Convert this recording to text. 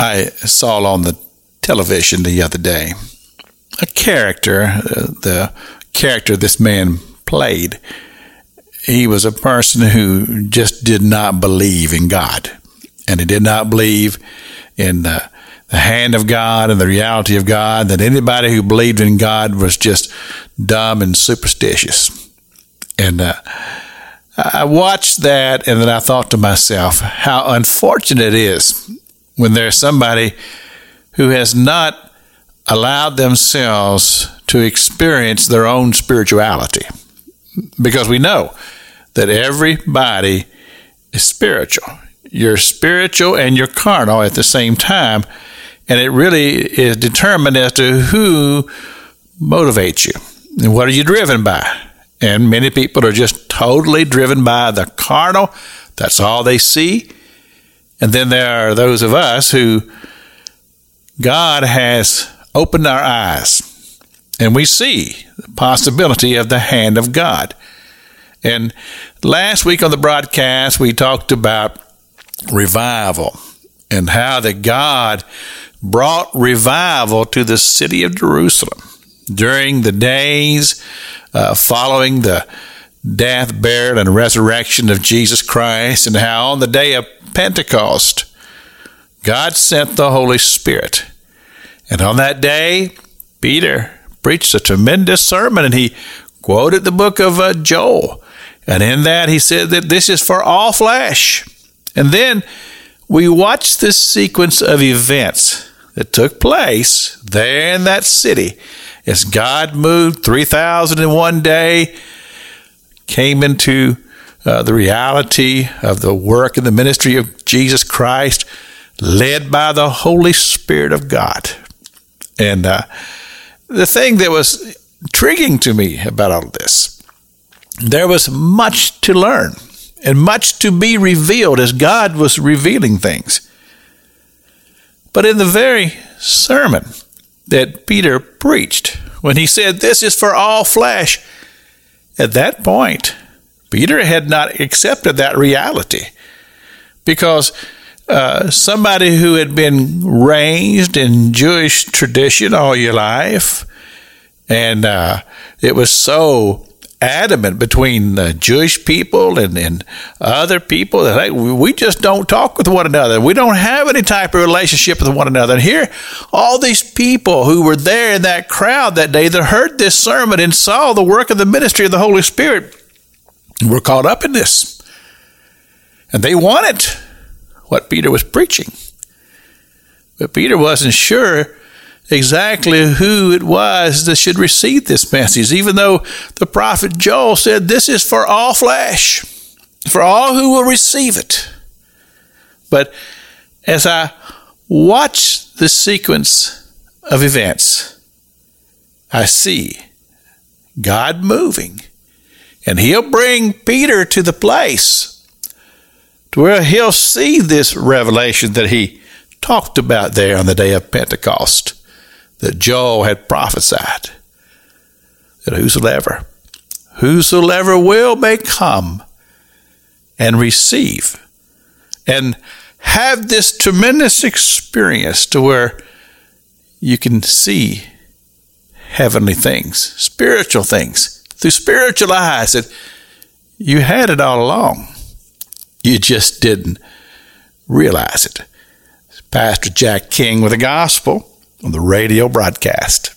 I saw on the television the other day a character, uh, the character this man played. He was a person who just did not believe in God, and he did not believe in the, the hand of God and the reality of God. That anybody who believed in God was just dumb and superstitious. And uh, I watched that, and then I thought to myself, how unfortunate it is when there's somebody who has not allowed themselves to experience their own spirituality. Because we know that everybody is spiritual. You're spiritual and you're carnal at the same time. And it really is determined as to who motivates you and what are you driven by. And many people are just totally driven by the carnal. That's all they see. And then there are those of us who God has opened our eyes and we see the possibility of the hand of God. And last week on the broadcast, we talked about revival and how that God brought revival to the city of Jerusalem during the days uh, following the death, burial, and resurrection of Jesus Christ, and how on the day of Pentecost, God sent the Holy Spirit. And on that day, Peter preached a tremendous sermon, and he quoted the book of uh, Joel. And in that, he said that this is for all flesh. And then we watch this sequence of events that took place there in that city as God moved 3,001 day, came into uh, the reality of the work and the ministry of Jesus Christ, led by the Holy Spirit of God. And uh, the thing that was intriguing to me about all this, there was much to learn and much to be revealed as God was revealing things. But in the very sermon that Peter preached, when he said, This is for all flesh, at that point, Peter had not accepted that reality because uh, somebody who had been raised in Jewish tradition all your life, and uh, it was so adamant between the Jewish people and, and other people that hey, we just don't talk with one another. We don't have any type of relationship with one another. And here, all these people who were there in that crowd that day that heard this sermon and saw the work of the ministry of the Holy Spirit were caught up in this. And they wanted what Peter was preaching. But Peter wasn't sure exactly who it was that should receive this message, even though the prophet Joel said, This is for all flesh, for all who will receive it. But as I watch the sequence of events, I see God moving, and He'll bring Peter to the place to where he'll see this revelation that he talked about there on the day of Pentecost that Joel had prophesied that whosoever, whosoever will may come and receive and have this tremendous experience to where you can see heavenly things, spiritual things through spiritual eyes that you had it all along. You just didn't realize it. Pastor Jack King with the gospel on the radio broadcast.